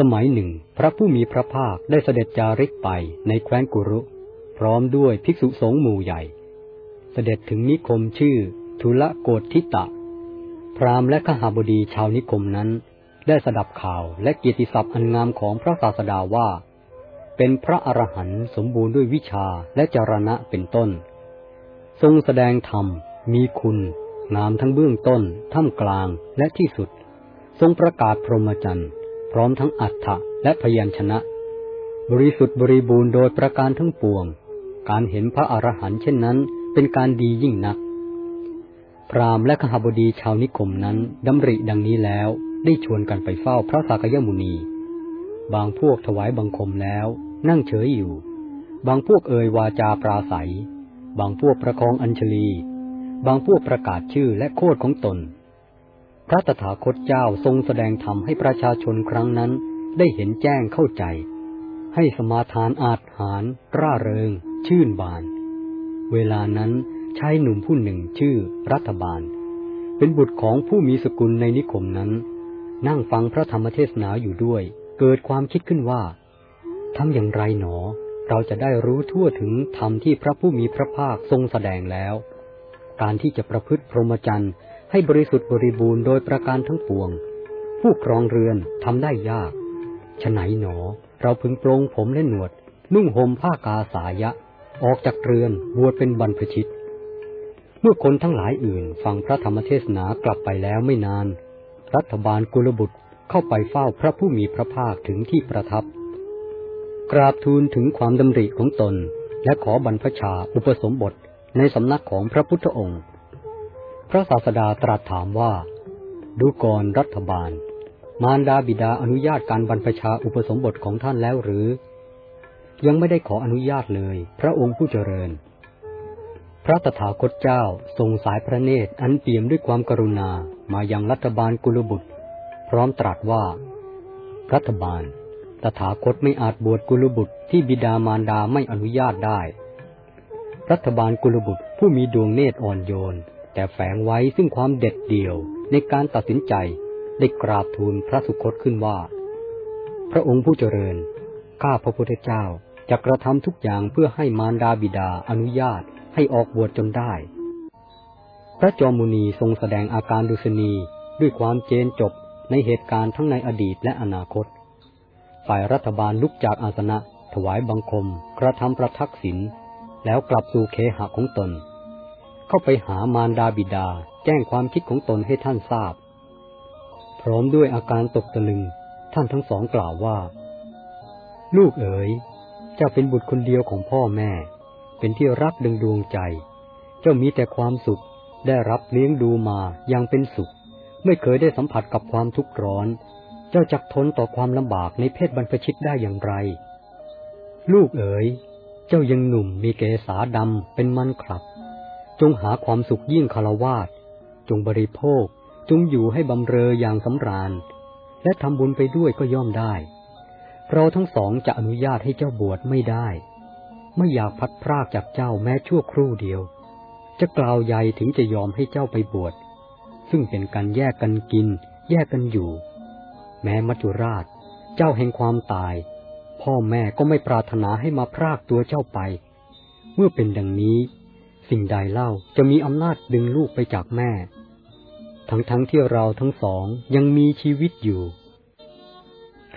สมัยหนึ่ง พระผู้มีพระภาคได้เสด็จจาริกไปในแคว้นกุรุ พร้อมด้วยภิกษุสงฆ์หมู่ใหญ่ เสด็จถึงนิคมชื่อ ทุลโกฏทิตะ พราหมณ์และขหาบดีชาวนิคมนั้น ได้สดับข่าวและเกียรติศัพท์อันงามของพระศาสดาว่า เป็นพระอรหันต์สมบูรณ์ด้วยวิชาและจรณะเป็นต้น ทรงแสดงธรรม มีคุณ งามทั้งเบื้องต้น ท่ามกลางและที่สุด ทรงประกาศพรหมจรรย์ พร้อมทั้งอัฏฐะและพยัญชนะ บริสุทธิ์บริบูรณ์โดยประการทั้งปวง การเห็นพระอรหันต์เช่นนั้น เป็นการดียิ่งนัก พราหมณ์และขหบดีชาวนิคมนั้นดำริดังนี้แล้วได้ชวนกันไปเฝ้าพระสากยมุนี บางพวกถวายบังคมแล้วนั่งเฉยอยู่ บางพวกเอ่ยวาจาปราศัย บางพวกประคองอัญชลี บางพวกประกาศชื่อและโคดของตน พระตถาคตเจ้าทรงแสดงธรรมให้ประชาชนครั้งนั้นได้เห็นแจ้งเข้าใจ ให้สมาทานอาจหาร ร่าเริง ชื่นบาน เวลานั้นชายหนุ่มผู้หนึ่งชื่อรัฐบาล เป็นบุตรของผู้มีสกุลในนิคมนั้น นั่งฟังพระธรรมเทศนาอยู่ด้วย เกิดความคิดขึ้นว่าทำอย่างไรหนอ เราจะได้รู้ทั่วถึงธรรมที่พระผู้มีพระภาคทรงแสดงแล้ว การที่จะประพฤติพรหมจรรย์ ให้บริสุทธิ์บริบูรณ์โดยประการทั้งปวง ผู้ครองเรือนทำได้ยากฉไหนหนอ เราพึงปรงผมและหนวด นุ่งห่มผ้ากาสายะ ออกจากเรือนบวชเป็นบรรพชิต เมื่อคนทั้งหลายอื่น ฟังพระธรรมเทศนากลับไปแล้วไม่นาน รัฐบาลกุลบุตรเข้าไปเฝ้าพระผู้มีพระภาคถึงที่ประทับ กราบทูลถึงความดำริของตน และขอบรรพชาอุปสมบทในสำนักของพระพุทธองค์ ระศาสดาตรัสถามว่า ดูก่อนรัฐบาล มารดาบิดาอนุญาตการบรรพชาอุปสมบทของท่านแล้วหรือ ยังไม่ได้ขออนุญาตเลย พระองค์ผู้เจริญ พระตถาคตเจ้าทรงสายพระเนตรอันเปี่ยมด้วยความกรุณามายังรัฐบาลกุลบุตร พร้อมตรัสว่า รัฐบาล ตถาคตไม่อาจบวชกุลบุตรที่บิดามารดาไม่อนุญาตได้ รัฐบาลกุลบุตรผู้มีดวงเนตรอ่อนโยน แต่แฝงไว้ซึ่งความเด็ดเดี่ยวในการตัดสินใจได้กราบทูลพระสุคตขึ้นว่า พระองค์ผู้เจริญ ข้าพระพุทธเจ้าจะกระทำทุกอย่างเพื่อให้มารดาบิดาอนุญาตให้ออกบวชจนได้ พระจอมุนีทรงแสดงอาการดุษณีด้วยความเจนจบในเหตุการณ์ทั้งในอดีตและอนาคต ฝ่ายรัฐบาลลุกจากอาสนะ ถวายบังคม กระทำประทักษิณแล้วกลับสู่เคหะของตน เข้าไปหามารดาบิดา แจ้งความคิดของตนให้ท่านทราบ พร้อมด้วยอาการตกตะลึง ท่านทั้งสองกล่าวว่า ลูกเอ๋ย เจ้าเป็นบุตรคนเดียวของพ่อแม่ เป็นที่รักดึงดวงใจ เจ้ามีแต่ความสุข ได้รับเลี้ยงดูมาอย่างเป็นสุข ไม่เคยได้สัมผัสกับความทุกข์ร้อน เจ้าจักทนต่อความลำบากในเพศบรรพชิตได้อย่างไร ลูกเอ๋ย เจ้ายังหนุ่มมีเกษาดำเป็นมันคลับ จงหาความสุขยิ่งคารวาสจงบริโภค จงอยู่ให้บำเรออย่างสำราญ และทำบุญไปด้วยก็ย่อมได้ เราทั้งสองจะอนุญาตให้เจ้าบวชไม่ได้ ไม่อยากพัดพรากจากเจ้าแม้ชั่วครู่เดียว จะกล่าวใหญ่ถึงจะยอมให้เจ้าไปบวช ซึ่งเป็นการแยกกันกิน แยกกันอยู่ แม้มัจจุราช เจ้าแห่งความตาย พ่อแม่ก็ไม่ปรารถนาให้มาพรากตัวเจ้าไป เมื่อเป็นดังนี้ สิ่งใดเล่าจะมีอำนาจดึงลูกไปจากแม่ ทั้งๆทที่เราทั้งสองยังมีชีวิตอยู่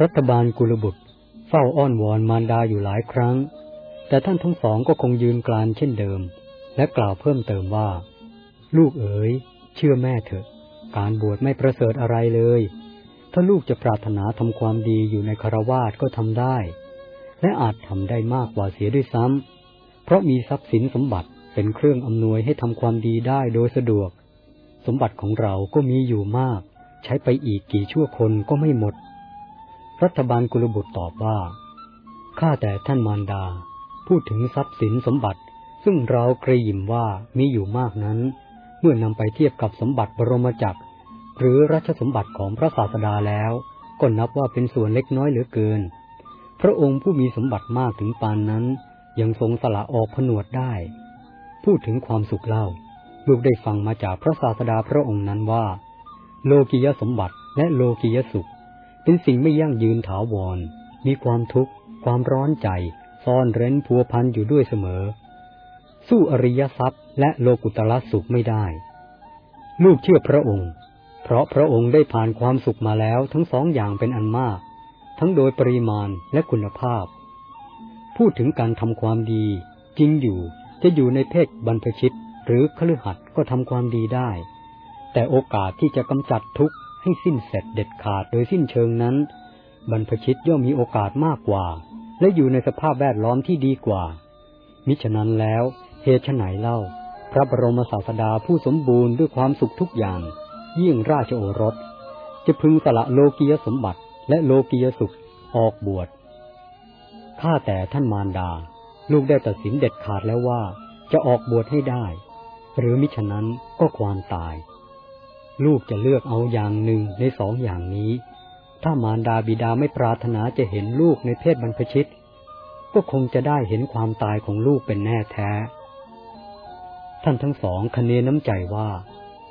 รัฐบาลกุลบุตร เฝ้าอ้อนวอนมารดาอยู่หลายครั้ง แต่ท่านทั้งสองก็คงยืนกลานเช่นเดิม และกล่าวเพิ่มเติมว่า ลูกเอ๋ย เชื่อแม่เถอะ การบวชไม่ประเสริฐอะไรเลย ถ้าลูกจะปรารถนาทำความดีอยู่ในคารวาสก็ทำได้ และอาจทำได้มากกว่าเสียด้วยซ้ำเพราะมีทรัพย์สินสมบัติ เป็นเครื่องอำนวยให้ทำความดีได้โดยสะดวก สมบัติของเราก็มีอยู่มาก ใช้ไปอีกกี่ชั่วคนก็ไม่หมด รัฐบาลกุลบุตรตอบว่าข้าแต่ท่านมารดา พูดถึงทรัพย์สินสมบัติ ซึ่งเราเกรยิมว่ามีอยู่มากนั้น เมื่อนำไปเทียบกับสมบัติบรมจักร หรือรัชสมบัติของพระศาสดาแล้วก็นับว่าเป็นส่วนเล็กน้อยเหลือเกิน พระองค์ผู้มีสมบัติมากถึงปานนั้น ยังทรงสละออกผนวดได้ พูดถึงความสุขเล่า ลูกได้ฟังมาจากพระศาสดาพระองค์นั้นว่า โลกิยสมบัติและโลกิยสุข เป็นสิ่งไม่ยั่งยืนถาวร มีความทุกข์ ความร้อนใจ ซ่อนเร้นพัวพันอยู่ด้วยเสมอ สู้อริยทรัพย์ และโลกุตละสุขไม่ได้ ลูกเชื่อพระองค์ เพราะพระองค์ได้ผ่านความสุขมาแล้วทั้งสองอย่างเป็นอันมาก ทั้งโดยปริมาณและคุณภาพ พูดถึงการทำความดีจริงอยู่ จะอยู่ในเพศบรรพชิตหรือคฤหัสถ์ก็ทำความดีได้ แต่โอกาสที่จะกำจัดทุกข์ให้สิ้นเสร็จเด็ดขาดโดยสิ้นเชิงนั้น บรรพชิตย่อมมีโอกาสมากกว่า และอยู่ในสภาพแวดล้อมที่ดีกว่า มิฉะนั้นแล้วเหตุไหนเล่า พระบรมศาสดาผู้สมบูรณ์ด้วยความสุขทุกอย่าง ยิ่งราชโอรส จะพึงสละโลกียสมบัติและโลกียสุขออกบวชข้าแต่ท่านมารดา ลูกได้ตัดสินเด็ดขาดแล้วว่าจะออกบวชให้ได้ หรือมิฉะนั้นก็ความตาย ลูกจะเลือกเอาอย่างหนึ่งในสองอย่างนี้ ถ้ามารดาบิดาไม่ปรารถนาจะเห็นลูกในเพศบรรพชิต ก็คงจะได้เห็นความตายของลูกเป็นแน่แท้ ท่านทั้งสองคเนน้ำใจว่า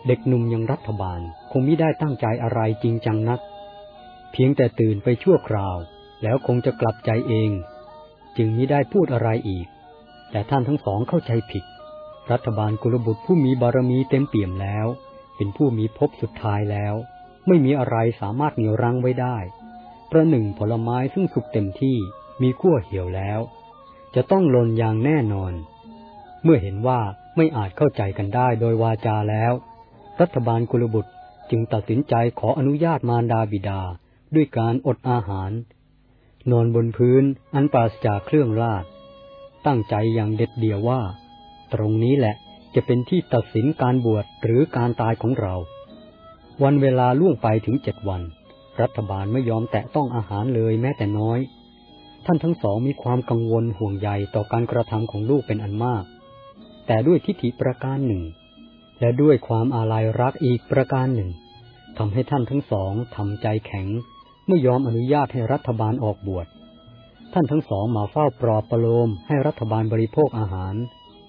เด็กหนุ่มยังรัฐบาลคงไม่ได้ตั้งใจอะไรจริงจังนัก เพียงแต่ตื่นไปชั่วคราว แล้วคงจะกลับใจเอง จึงมิได้พูดอะไรอีก แต่ท่านทั้งสองเข้าใจผิด รัฐบาลกุลบุตรผู้มีบารมีเต็มเปี่ยมแล้ว เป็นผู้มีภพสุดท้ายแล้ว ไม่มีอะไรสามารถเหนี่ยวรั้งไว้ได้ ประหนึ่งผลไม้ซึ่งสุกเต็มที่มีขั้วเหี่ยวแล้ว จะต้องลนอย่างแน่นอน เมื่อเห็นว่าไม่อาจเข้าใจกันได้โดยวาจาแล้ว รัฐบาลกุลบุตรจึงตัดสินใจขออนุญาตมารดาบิดา ด้วยการอดอาหาร นอนบนพื้นอันปราศจากเครื่องราชตั้งใจอย่างเด็ดเดี่ยวว่า ตรงนี้แหละจะเป็นที่ตัดสินการบวชหรือการตายของเรา วันเวลาล่วงไปถึงเจ็ดวัน รัฐบาลไม่ยอมแตะต้องอาหารเลยแม้แต่น้อย ท่านทั้งสองมีความกังวลห่วงใยต่อการกระทำของลูกเป็นอันมาก แต่ด้วยทิฏฐิประการหนึ่ง และด้วยความอาลัยรักอีกประการหนึ่งทำให้ท่านทั้งสองทำใจแข็ง ไม่ยอมอนุญาตให้รัฐบาลออกบวช ท่านทั้งสองมาเฝ้าปลอบประโลมให้รัฐบาลบริโภคอาหาร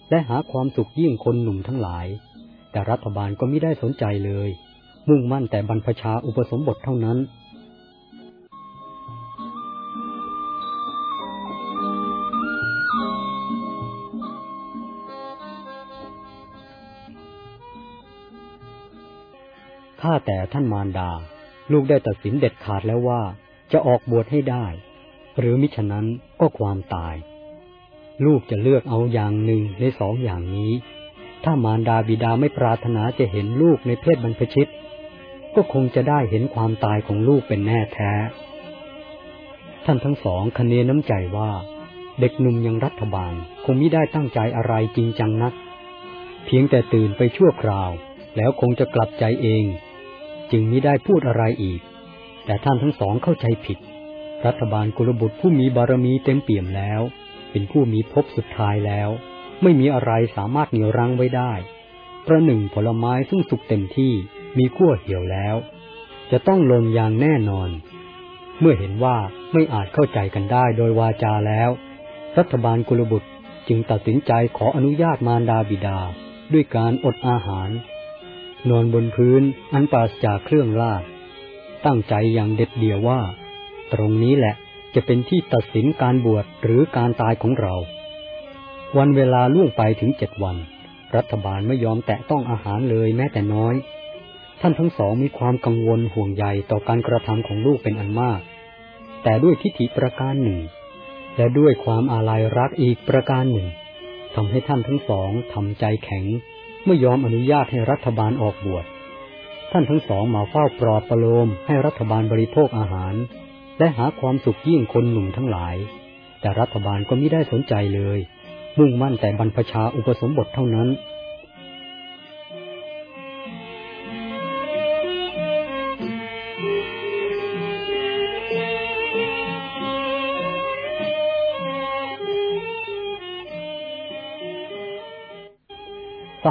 และหาความสุขยิ่งคนหนุ่มทั้งหลาย แต่รัฐบาลก็ไม่ได้สนใจเลย มุ่งมั่นแต่บรรพชาอุปสมบทเท่านั้นข้าแต่ท่านมารดา ลูกได้ตัดสินเด็ดขาดแล้วว่าจะออกบวชให้ได้ หรือมิฉะนั้นก็ความตาย ลูกจะเลือกเอาอย่างหนึ่งในสองอย่างนี้ ถ้ามารดาบิดาไม่ปรารถนาจะเห็นลูกในเพศบรรพชิต ก็คงจะได้เห็นความตายของลูกเป็นแน่แท้ ท่านทั้งสองคเนน้ำใจว่า เด็กหนุ่มยังรัฐบาลคงไม่ได้ตั้งใจอะไรจริงจังนัก เพียงแต่ตื่นไปชั่วคราว แล้วคงจะกลับใจเอง จึงไมิได้พูดอะไรอีก แต่ท่านทั้งสองเข้าใจผิด รัฐบาลกุลบุตรผู้มีบารมีเต็มเปี่ยมแล้ว เป็นผู้มีภพสุดท้ายแล้ว ไม่มีอะไรสามารถเหนี่ยวรั้งไว้ได้ ประหนึ่งผลไม้ซึ่งสุกเต็มที่มีขั้วเหี่ยวแล้ว จะต้องลงอย่างแน่นอน เมื่อเห็นว่าไม่อาจเข้าใจกันได้โดยวาจาแล้ว รัฐบาลกุลบุตรจึงตัดสินใจขออนุญาตมารดาบิดา ด้วยการอดอาหาร นอนบนพื้นอันปราศจากเครื่องราชตั้งใจอย่างเด็ดเดี่ยวว่า ตรงนี้แหละจะเป็นที่ตัดสินการบวชหรือการตายของเรา วันเวลาล่วงไปถึงเจ็ดวัน รัฐบาลไม่ยอมแตะต้องอาหารเลยแม้แต่น้อย ท่านทั้งสองมีความกังวลห่วงใยต่อการกระทำของลูกเป็นอันมาก แต่ด้วยทิฏฐิประการหนึ่ง และด้วยความอาลัยรักอีกประการหนึ่งทำให้ท่านทั้งสองทำใจแข็ง ไม่ยอมอนุญาตให้รัฐบาลออกบวช ท่านทั้งสองมาเฝ้าปลอบประโลมให้รัฐบาลบริโภคอาหาร และหาความสุขยิ่งคนหนุ่มทั้งหลาย แต่รัฐบาลก็ไม่ได้สนใจเลย มุ่งมั่นแต่บรรพชาอุปสมบทเท่านั้น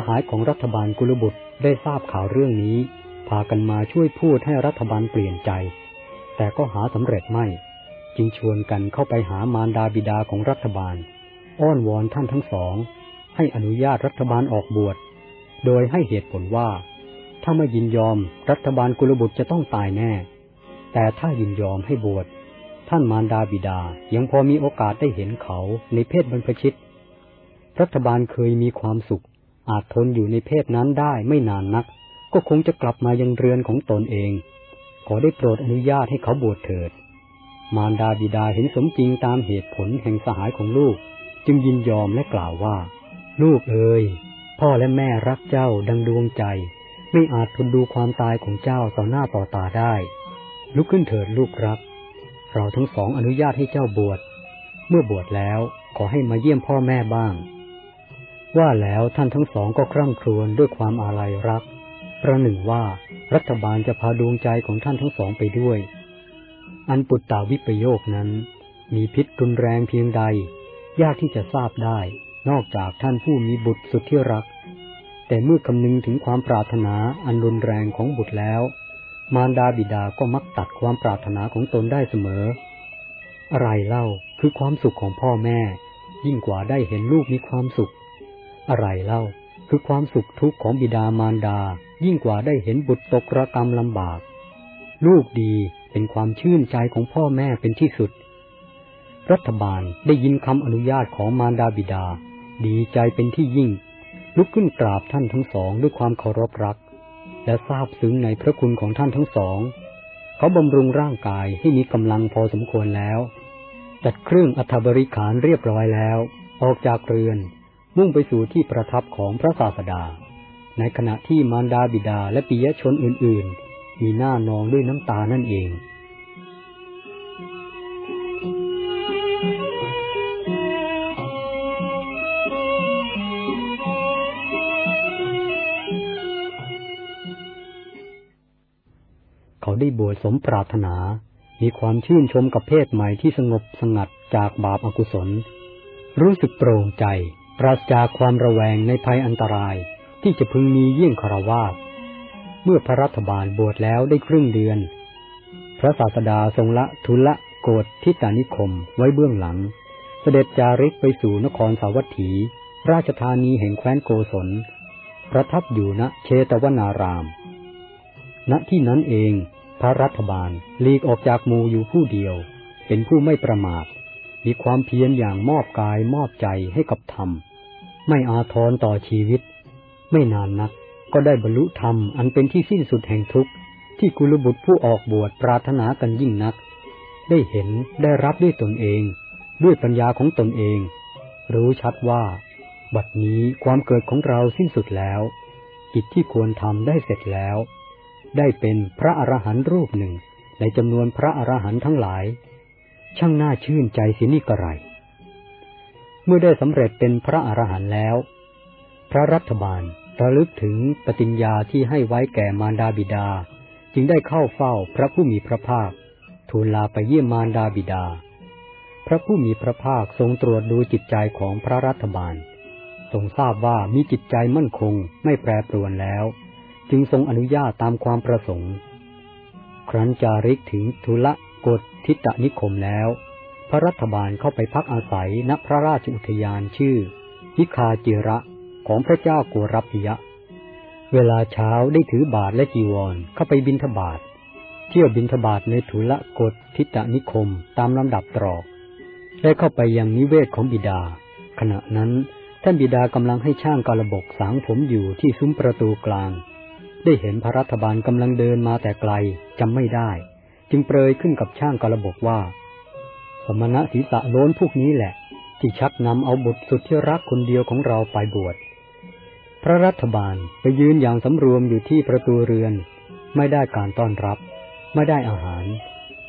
หายของรัฐบาลกุลบุตรได้ทราบข่าวเรื่องนี้ พากันมาช่วยพูดให้รัฐบาลเปลี่ยนใจ แต่ก็หาสำเร็จไม่ จึงชวนกันเข้าไปหามารดาบิดาของรัฐบาล อ้อนวอนท่านทั้งสอง ให้อนุญาตรัฐบาลออกบวช โดยให้เหตุผลว่า ถ้าไม่ยินยอมรัฐบาลกุลบุตรจะต้องตายแน่ แต่ถ้ายินยอมให้บวชท่านมารดาบิดายังพอมีโอกาสได้เห็นเขาในเพศบรรพชิต รัฐบาลเคยมีความสุข อาจทนอยู่ในเพศนั้นได้ไม่นานนัก ก็คงจะกลับมายังเรือนของตนเอง ขอได้โปรดอนุญาตให้เขาบวชเถิด มารดาบิดาเห็นสมจริงตามเหตุผลแห่งสหายของลูก จึงยินยอมและกล่าวว่า ลูกเอ๋ยพ่อและแม่รักเจ้าดังดวงใจ ไม่อาจทนดูความตายของเจ้าต่อหน้าต่อตาได้ ลุกขึ้นเถิดลูกรัก เราทั้งสองอนุญาตให้เจ้าบวช เมื่อบวชแล้วขอให้มาเยี่ยมพ่อแม่บ้าง ว่าแล้วท่านทั้งสองก็คร่ำครวญด้วยความอาลัยรัก ประหนึ่งว่ารัฐบาลจะพาดวงใจของท่านทั้งสองไปด้วย อันปุตตาวิปโยคนั้น มีพิษรุนแรงเพียงใด ยากที่จะทราบได้ นอกจากท่านผู้มีบุตรสุดที่รัก แต่เมื่อคำนึงถึงความปรารถนาอันรุนแรงของบุตรแล้ว มารดาบิดาก็มักตัดความปรารถนาของตนได้เสมอ อะไรเล่าคือความสุขของพ่อแม่ ยิ่งกว่าได้เห็นลูกมีความสุข อะไรเล่า คือความสุขทุกข์ของบิดามารดา ยิ่งกว่าได้เห็นบุตรตกระกรรมลำบาก ลูกดีเป็นความชื่นใจของพ่อแม่เป็นที่สุด รัฐบาลได้ยินคำอนุญาตของมารดาบิดา ดีใจเป็นที่ยิ่ง ลุกขึ้นกราบท่านทั้งสองด้วยความเคารพรัก และทราบซึ้งในพระคุณของท่านทั้งสองเขาบำรุงร่างกายให้มีกำลังพอสมควรแล้ว จัดเครื่องอัฐบริขารเรียบร้อยแล้ว ออกจากเรือน มุ่งไปสู่ที่ประทับของพระศาสดา ในขณะที่มารดาบิดาและปิยชนอื่นๆ มีหน้านองด้วยน้ำตานั่นเองเขาได้บวชสมปรารถนา มีความชื่นชมกับเพศใหม่ที่สงบสงัดจากบาปอากุศล รู้สึกโปร่งใจ ปราศจากความระแวงในภัยอันตรายที่จะพึงมีเยี่ยงคารวาสเมื่อพระรัฐบาลบวชแล้วได้ครึ่งเดือน พระศาสดาทรงละทุละโกดทิตานิคมไว้เบื้องหลัง เสด็จจาริกไปสู่นครสาวัตถี ราชธานีแห่งแคว้นโกศล ประทับอยู่ณเชตวนาราม ณที่นั้นเอง พระรัฐบาลลีกออกจากมูอยู่ผู้เดียว เป็นผู้ไม่ประมาท มีความเพียรอย่างมอบกายมอบใจให้กับธรรม ไม่อาทรต่อชีวิต ไม่นานนักก็ได้บรรลุธรรมอันเป็นที่สิ้นสุดแห่งทุกข์ ที่กุลบุตรผู้ออกบวชปรารถนากันยิ่งนัก ได้เห็นได้รับด้วยตนเอง ด้วยปัญญาของตนเอง รู้ชัดว่า บัดนี้ความเกิดของเราสิ้นสุดแล้ว กิจที่ควรทำได้เสร็จแล้ว ได้เป็นพระอรหันต์รูปหนึ่งในจำนวนพระอรหันต์ทั้งหลาย ช่างน่าชื่นใจสินี่กระไร เมื่อได้สำเร็จเป็นพระอรหันต์แล้ว พระรัฐบาลระลึกถึงปฏิญญาที่ให้ไว้แก่มารดาบิดา จึงได้เข้าเฝ้าพระผู้มีพระภาค ทูลลาไปเยี่ยมมารดาบิดา พระผู้มีพระภาคทรงตรวจดูจิตใจของพระรัฐบาล ทรงทราบว่ามีจิตใจมั่นคงไม่แปรปรวนแล้ว จึงทรงอนุญาตตามความประสงค์ ครั้นจาริกถึงทุละกฎทิตนิคมแล้ว พระรัฐบาลเข้าไปพักอาศัยณพระราชอุทยานชื่อพิคาจิระของพระเจ้าโกรพิยะ เวลาเช้าได้ถือบาทและจีวรเข้าไปบินทบาทเที่ยวบินทบาทในทุละกฎทิตนิคมตามลำดับตรอก ได้เข้าไปยังนิเวศของบิดา ขณะนั้นท่านบิดากำลังให้ช่างกระบกสางผมอยู่ที่ซุ้มประตูกลาง ได้เห็นพระรัฐบาลกำลังเดินมาแต่ไกลจำไม่ได้ จึงเปรยขึ้นกับช่างกระบกว่า สมณะศีรษะโล้นพวกนี้แหละ ที่ชักนำเอาบุตรสุดที่รักคนเดียวของเราไปบวช พระรัฐบาลไปยืนอย่างสำรวมอยู่ที่ประตูเรือน ไม่ได้การต้อนรับ ไม่ได้อาหาร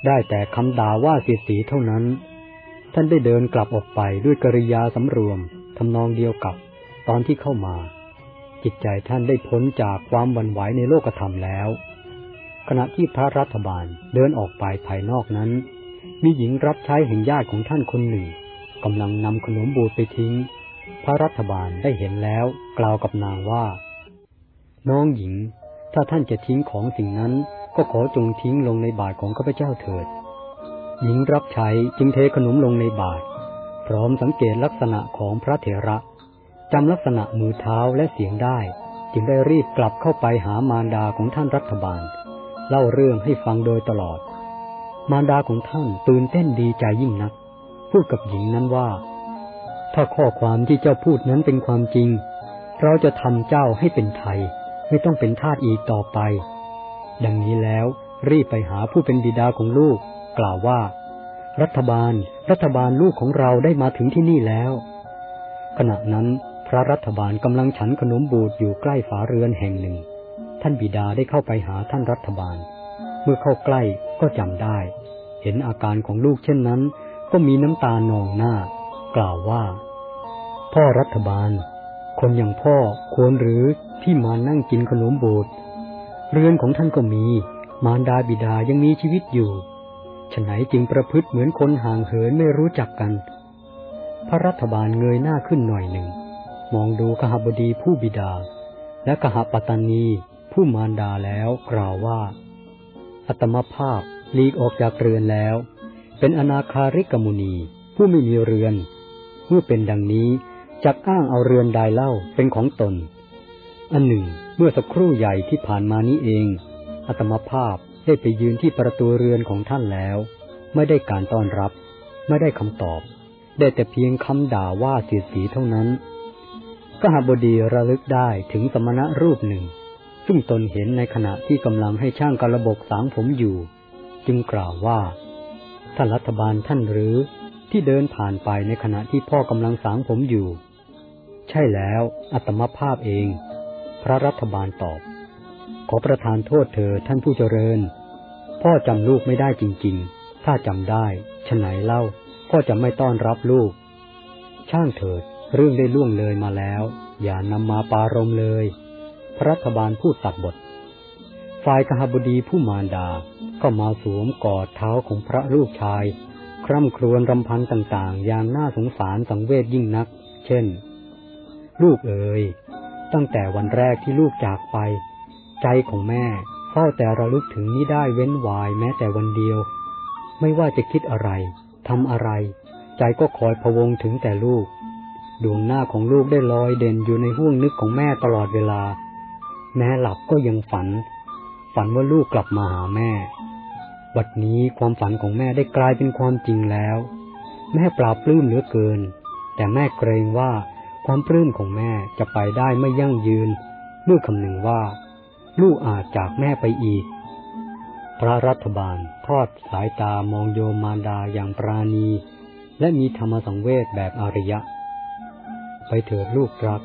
ได้แต่คำด่าว่าเสียสีเท่านั้น ท่านได้เดินกลับออกไปด้วยกริยาสำรวมทำนองเดียวกับตอนที่เข้ามา จิตใจท่านได้พ้นจากความวันไหวในโลกธรรมแล้ว ขณะที่พระรัฐบาลเดินออกไปภายนอกนั้น มีหญิงรับใช้แห่งญาติของท่านคนหนึ่งกำลังนำขนมบูดไปทิ้ง พระรัฐบาลได้เห็นแล้วกล่าวกับนางว่า น้องหญิง ถ้าท่านจะทิ้งของสิ่งนั้นก็ขอจงทิ้งลงในบาทของข้าพเจ้าเถิด หญิงรับใช้จึงเทขนมลงในบาทพร้อมสังเกตลักษณะของพระเถระจำลักษณะมือเท้าและเสียงได้ จึงได้รีบกลับเข้าไปหามารดาของท่านรัฐบาล เล่าเรื่องให้ฟังโดยตลอด มารดาของท่านตื่นเต้นดีใจยิ่งนัก พูดกับหญิงนั้นว่า ถ้าข้อความที่เจ้าพูดนั้นเป็นความจริง เราจะทำเจ้าให้เป็นไทย ไม่ต้องเป็นทาสอีกต่อไป ดังนี้แล้วรีบไปหาผู้เป็นบิดาของลูก กล่าวว่า รัฐบาล รัฐบาลลูกของเราได้มาถึงที่นี่แล้ว ขณะนั้นพระรัฐบาลกำลังฉันขนมบูดอยู่ใกล้ฝาเรือนแห่งหนึ่ง ท่านบิดาได้เข้าไปหาท่านรัฐบาล เมื่อเข้าใกล้ก็จำได้ เห็นอาการของลูกเช่นนั้น ก็มีน้ำตานองหน้า กล่าวว่า พ่อรัฐบาล คนอย่างพ่อควรหรือที่มานั่งกินขนมบูดเรือนของท่านก็มี มารดาบิดายังมีชีวิตอยู่ฉไหนจึงประพฤติเหมือนคนห่างเหินไม่รู้จักกัน พระรัฐบาลเงยหน้าขึ้นหน่อยหนึ่ง มองดูกหบดีผู้บิดา และกหปตานีผู้มารดาแล้วกล่าวว่า อัตมภาพลีกออกจากเรือนแล้ว เป็นอนาคาริกมุนี ผู้ไม่มีเรือน เมื่อเป็นดังนี้จักอ้างเอาเรือนใดเล่าเป็นของตน อันหนึ่ง เมื่อสักครู่ใหญ่ที่ผ่านมานี้เอง อัตมภาพได้ไปยืนที่ประตูเรือนของท่านแล้ว ไม่ได้การต้อนรับ ไม่ได้คำตอบ ได้แต่เพียงคำด่าว่าเสียสีเท่านั้น ก็หาบดีระลึกได้ถึงสมณะรูปหนึ่ง ซึ่งตนเห็นในขณะที่กำลังให้ช่างการะบกสางผมอยู่ จึงกล่าวว่าท่านรัฐบาลท่านหรือที่เดินผ่านไปในขณะที่พ่อกำลังสางผมอยู่ ใช่แล้วอัตมภาพเอง พระรัฐบาลตอบ ขอประทานโทษเธอท่านผู้เจริญ พ่อจำลูกไม่ได้จริง ๆ ถ้าจำได้ฉไหนเล่าก็จะไม่ต้อนรับลูก ช่างเถิดเรื่องได้ล่วงเลยมาแล้ว อย่านำมาปารมเลย ระรัฐบาลพูดตัดบท ฝ่ายกหบดีผู้มารดา ก็มาสวมกอดเท้าของพระลูกชาย คร่ำครวญรำพันต่างๆ อย่างน่าสงสารสังเวชยิ่งนัก เช่น ลูกเอ๋ย ตั้งแต่วันแรกที่ลูกจากไป ใจของแม่เฝ้าแต่ระลึกถึงนี้ได้เว้นวายแม้แต่วันเดียว ไม่ว่าจะคิดอะไรทำอะไร ใจก็คอยพะวงถึงแต่ลูกดวงหน้าของลูกได้ลอยเด่นอยู่ในห้วงนึกของแม่ตลอดเวลา แม้หลับก็ยังฝัน ฝันว่าลูกกลับมาหาแม่ วันนี้ความฝันของแม่ได้กลายเป็นความจริงแล้ว แม่ปราบปลื้มเหลือเกิน แต่แม่เกรงว่าความปลื้มของแม่จะไปได้ไม่ยั่งยืน เมื่อคำนึงว่า ลูกอาจจากแม่ไปอีก พระรัฐบาลทอดสายตามองโยมมารดาอย่างปราณี และมีธรรมสังเวชแบบอริยะ ไปเถิดลูกรัก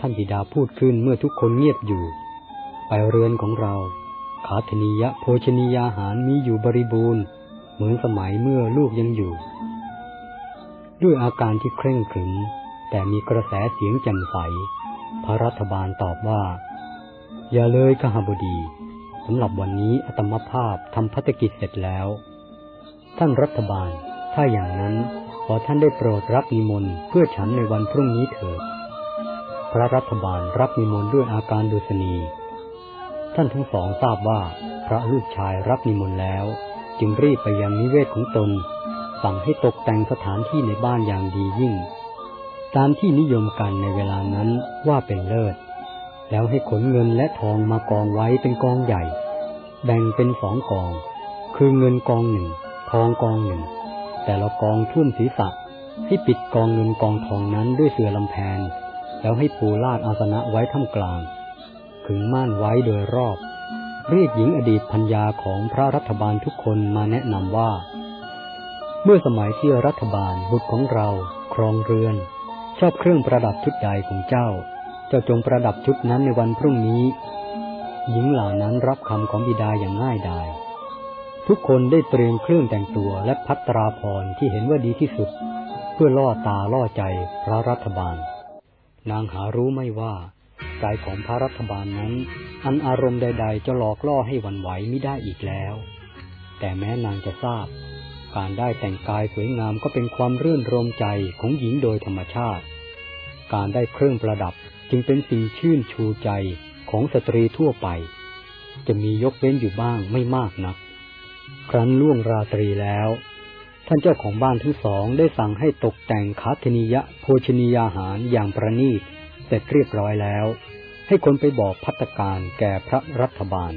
ท่านบิดาพูดขึ้นเมื่อทุกคนเงียบอยู่ ไปเรือนของเรา ขาธนียะโภชนียาหารมีอยู่บริบูรณ์ เหมือนสมัยเมื่อลูกยังอยู่ ด้วยอาการที่เคร่งขรึม แต่มีกระแสเสียงแจ่มใส พระรัฐบาลตอบว่า อย่าเลยกหบดีสำหรับวันนี้อัตมภาพทำพัฒกิจเสร็จแล้ว ท่านรัฐบาล ถ้าอย่างนั้นขอท่านได้โปรดรับนิมนต์เพื่อฉันในวันพรุ่งนี้เถิด พระรัฐบาลรับนิมนต์ด้วยอาการดุษณี ท่านทั้งสองทราบว่าพระลูกชายรับนิมนต์แล้ว จึงรีบไปยังนิเวศของตน สั่งให้ตกแต่งสถานที่ในบ้านอย่างดียิ่ง ตามที่นิยมกันในเวลานั้นว่าเป็นเลิศ แล้วให้ขนเงินและทองมากองไว้เป็นกองใหญ่ แบ่งเป็นสองกอง คือเงินกองหนึ่ง ทองกองหนึ่ง แต่ละกองทุ่มศีรษะให้ปิดกองเงินกองทองนั้นด้วยเสื่อลำแพน แล้วให้ปูลาดอาสนะไว้ท่ามกลาง ขึงม่านไว้โดยรอบ เรียกหญิงอดีตพัญญาของพระรัฐบาลทุกคนมาแนะนำว่า เมื่อสมัยที่รัฐบาลบุตรของเราครองเรือน ชอบเครื่องประดับชุดใหญ่ของเจ้า เจ้าจงประดับชุดนั้นในวันพรุ่งนี้ หญิงเหล่านั้นรับคำของบิดาอย่างง่ายดายทุกคนได้เตรียมเครื่องแต่งตัวและพัตราพรที่เห็นว่าดีที่สุด เพื่อล่อตาล่อใจพระรัฐบาล นางหารู้ไม่ว่าใจของพระรัฐบาลนั้น อันอารมณ์ใด ๆ จะหลอกล่อให้วันไหวไม่ได้อีกแล้ว แต่แม้นางจะทราบ การได้แต่งกายสวยงามก็เป็นความรื่นรมใจของหญิงโดยธรรมชาติ การได้เครื่องประดับจึงเป็นสิ่งชื่นชูใจของสตรีทั่วไป จะมียกเว้นอยู่บ้างไม่มากนัก ครั้นล่วงราตรีแล้ว ท่านเจ้าของบ้านทั้งสองได้สั่งให้ตกแต่งคาธนิยะโภชนียาหารอย่างประณีตเสร็จเรียบร้อยแล้ว ให้คนไปบอกพัตการแก่พระรัฐบาล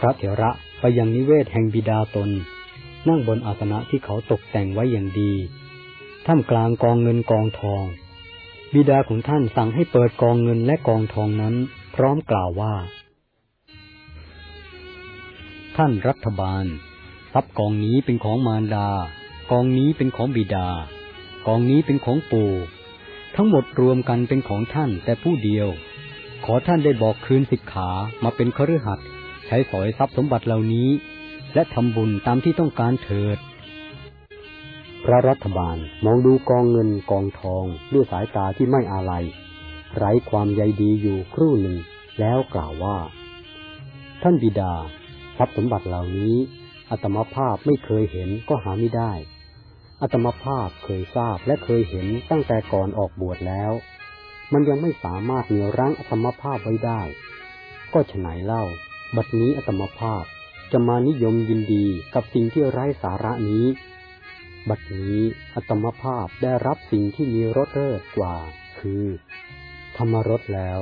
พระเถระไปยังนิเวศแห่งบิดาตน นั่งบนอาสนะที่เขาตกแต่งไว้อย่างดี ท่ามกลางกองเงินกองทอง บิดาของท่านสั่งให้เปิดกองเงินและกองทองนั้น พร้อมกล่าวว่า ท่านรัฐบาล ทรัพย์กองนี้เป็นของมารดา กองนี้เป็นของบิดา กองนี้เป็นของปู่ ทั้งหมดรวมกันเป็นของท่านแต่ผู้เดียว ขอท่านได้บอกคืนสิกขามาเป็นคฤหัสถ์ใช้สอยทรัพย์สมบัติเหล่านี้ และทำบุญตามที่ต้องการเถิด พระรัฐบาลมองดูกองเงินกองทองด้วยสายตาที่ไม่อาลัย ไร้ความใยดีอยู่ครู่หนึ่ง แล้วกล่าวว่า ท่านบิดาทรัพย์สมบัติเหล่านี้ อัตมภาพไม่เคยเห็นก็หาไม่ได้ อัตมภาพเคยทราบและเคยเห็นตั้งแต่ก่อนออกบวชแล้ว มันยังไม่สามารถเหนี่ยวรั้งอัตมภาพไว้ได้ ก็ฉไหนเล่า บัดนี้อัตมภาพจะมานิยมยินดีกับสิ่งที่ไร้สาระนี้ บัดนี้อัตมภาพได้รับสิ่งที่มีรสเลิศกว่า คือ ธรรมรสแล้ว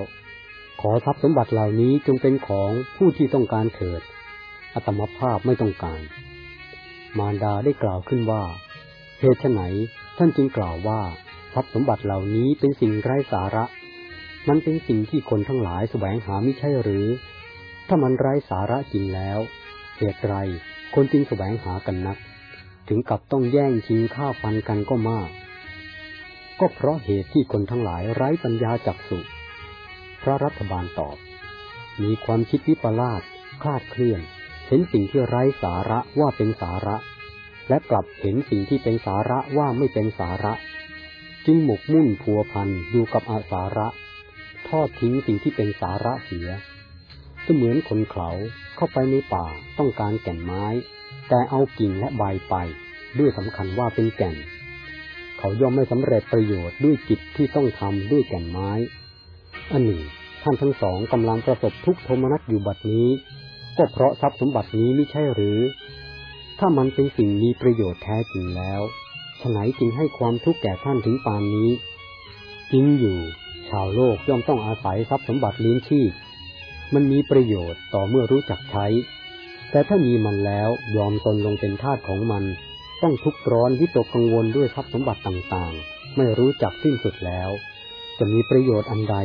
ขอทรัพย์สมบัติเหล่านี้จงเป็นของผู้ที่ต้องการเถิด อัตมภาพไม่ต้องการ มารดาได้กล่าวขึ้นว่าเหตุไหนท่านจึงกล่าวว่าทรัพย์สมบัติเหล่านี้เป็นสิ่งไร้สาระ มันเป็นสิ่งที่คนทั้งหลายแสวงหาไม่ใช่หรือ ถ้ามันไร้สาระจริงแล้ว เหตุไรคนจึงแสวงหากันนัก ถึงกับต้องแย่งชิงฆ่าฟันกันก็มาก ก็เพราะเหตุที่คนทั้งหลายไร้ปัญญาจักสุพระรัฐบาลตอบ มีความคิดวิปลาสคลาดเคลื่อน เห็นสิ่งที่ไร้สาระว่าเป็นสาระ และกลับเห็นสิ่งที่เป็นสาระว่าไม่เป็นสาระ จึงหมกมุ่นพัวพันอยู่กับอาสาระ ทอดทิ้งสิ่งที่เป็นสาระเสีย เสมือนคนเขาเข้าไปในป่าต้องการแก่นไม้ แต่เอากิ่งและใบไปด้วยสำคัญว่าเป็นแก่น เขาย่อมไม่สำเร็จประโยชน์ด้วยกิจที่ต้องทำด้วยแก่นไม้ อันหนึ่งท่านทั้งสองกำลังประสบทุกโทมนัสอยู่บัดนี้ ก็เพราะทรัพย์สมบัตินี้ไม่ใช่หรือ ถ้ามันเป็นสิ่งมีประโยชน์แท้จริงแล้วฉไหนจึงให้ความทุกข์แก่ท่านถึงปานนี้ จริงอยู่ ชาวโลกย่อมต้องอาศัยทรัพย์สมบัติเลี้ยงชีพ มันมีประโยชน์ต่อเมื่อรู้จักใช้ แต่ถ้ามีมันแล้วยอมตนลงเป็นทาสของมัน ต้องทุกข์ร้อนวิตกกังวลด้วยทรัพย์สมบัติต่างๆ ไม่รู้จักสิ้นสุดแล้ว จะมีประโยชน์อันใด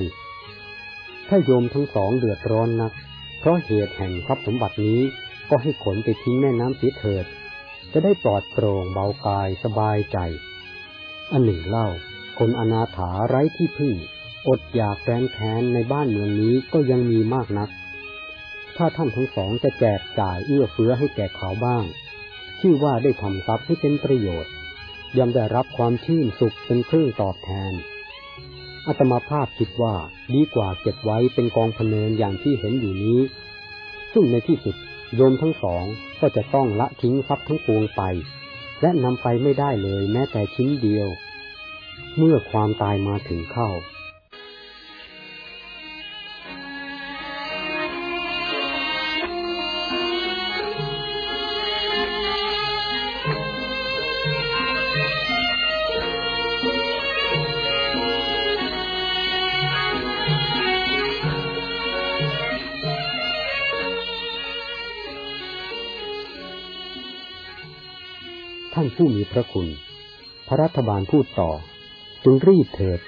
ถ้าโยมทั้งสองเดือดร้อนนัก เพราะเหตุแห่งทรัพย์สมบัตินี้ก็ให้ขนไปทิ้งแม่น้ำเสียเถิด จะได้ปลอดโปร่งเบากายสบายใจ อันหนึ่งเล่า คนอนาถาไร้ที่พึ่ง อดอยากแรนแค้นในบ้านเมืองนี้ก็ยังมีมากนัก ถ้าท่านทั้งสองจะแจกจ่ายเอื้อเฟื้อให้แก่เขาบ้าง ชื่อว่าได้ทำทรัพย์ให้เป็นประโยชน์ย่อมได้รับความชื่นสุขเป็นเครื่องตอบแทน อาตมาภาพคิดว่าดีกว่าเก็บไว้เป็นกองพเนินอย่างที่เห็นอยู่นี้ ซึ่งในที่สุดโยมทั้งสองก็จะต้องละทิ้งทรัพย์ทั้งปวงไป และนำไปไม่ได้เลยแม้แต่ชิ้นเดียว เมื่อความตายมาถึงเข้า ผู้มีพระคุณ พระรัฐบาลพูดต่อ จึงรีบเถิด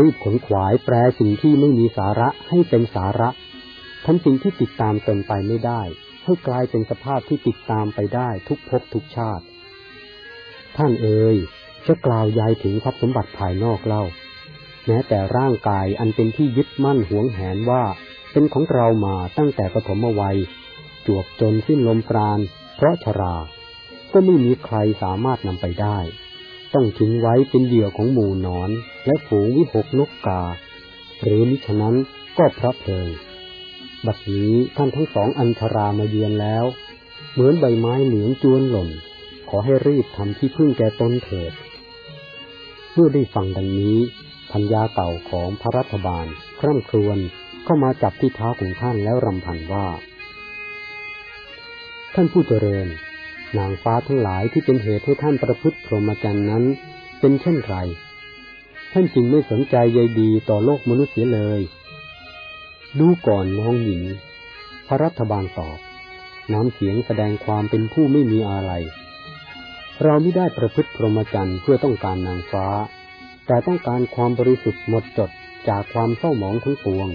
รีบขนขวายแปลสิ่งที่ไม่มีสาระให้เป็นสาระทำสิ่งที่ติดตามตนไปไม่ได้ ให้กลายเป็นสภาพที่ติดตามไปได้ทุกภพทุกชาติ ท่านเอ๋ยจะกล่าวยายถึงทรัพย์สมบัติภายนอกเล่า แม้แต่ร่างกายอันเป็นที่ยึดมั่นหวงแหนว่า เป็นของเรามาตั้งแต่ปฐมวัย จวบจนสิ้นลมปราณเพราะชรา ก็ไม่มีใครสามารถนำไปได้ ต้องทิ้งไว้เป็นเหยื่อของหมู่นอน และฝูงวิหกนกกา หรือมิฉะนั้นก็พระเพลิง บัดนี้ท่านทั้งสองอันชรามาเยือนแล้ว เหมือนใบไม้เหลืองจวนหล่น ขอให้รีบทำที่พึ่งแก่ตนเถิด เมื่อได้ฟังดังนี้พัญญาเก่าของพระรัฐบาลคร่ำครวญเข้ามาจับที่เท้าของท่านแล้วรำพันว่า ท่านผู้เจริญ นางฟ้าทั้งหลายที่เป็นเหตุให้ท่านประพฤติพรหมจรรย์นั้น เป็นเช่นไร ท่านจึงไม่สนใจใยดีต่อโลกมนุษย์เสียเลย ดูก่อนน้องหญิง พระรัฐบาลตอบ น้ำเสียงแสดงความเป็นผู้ไม่มีอะไร เราไม่ได้ประพฤติพรหมจรรย์เพื่อต้องการนางฟ้า แต่ต้องการความบริสุทธิ์หมดจดจากความเศร้าหมองทั้งปวง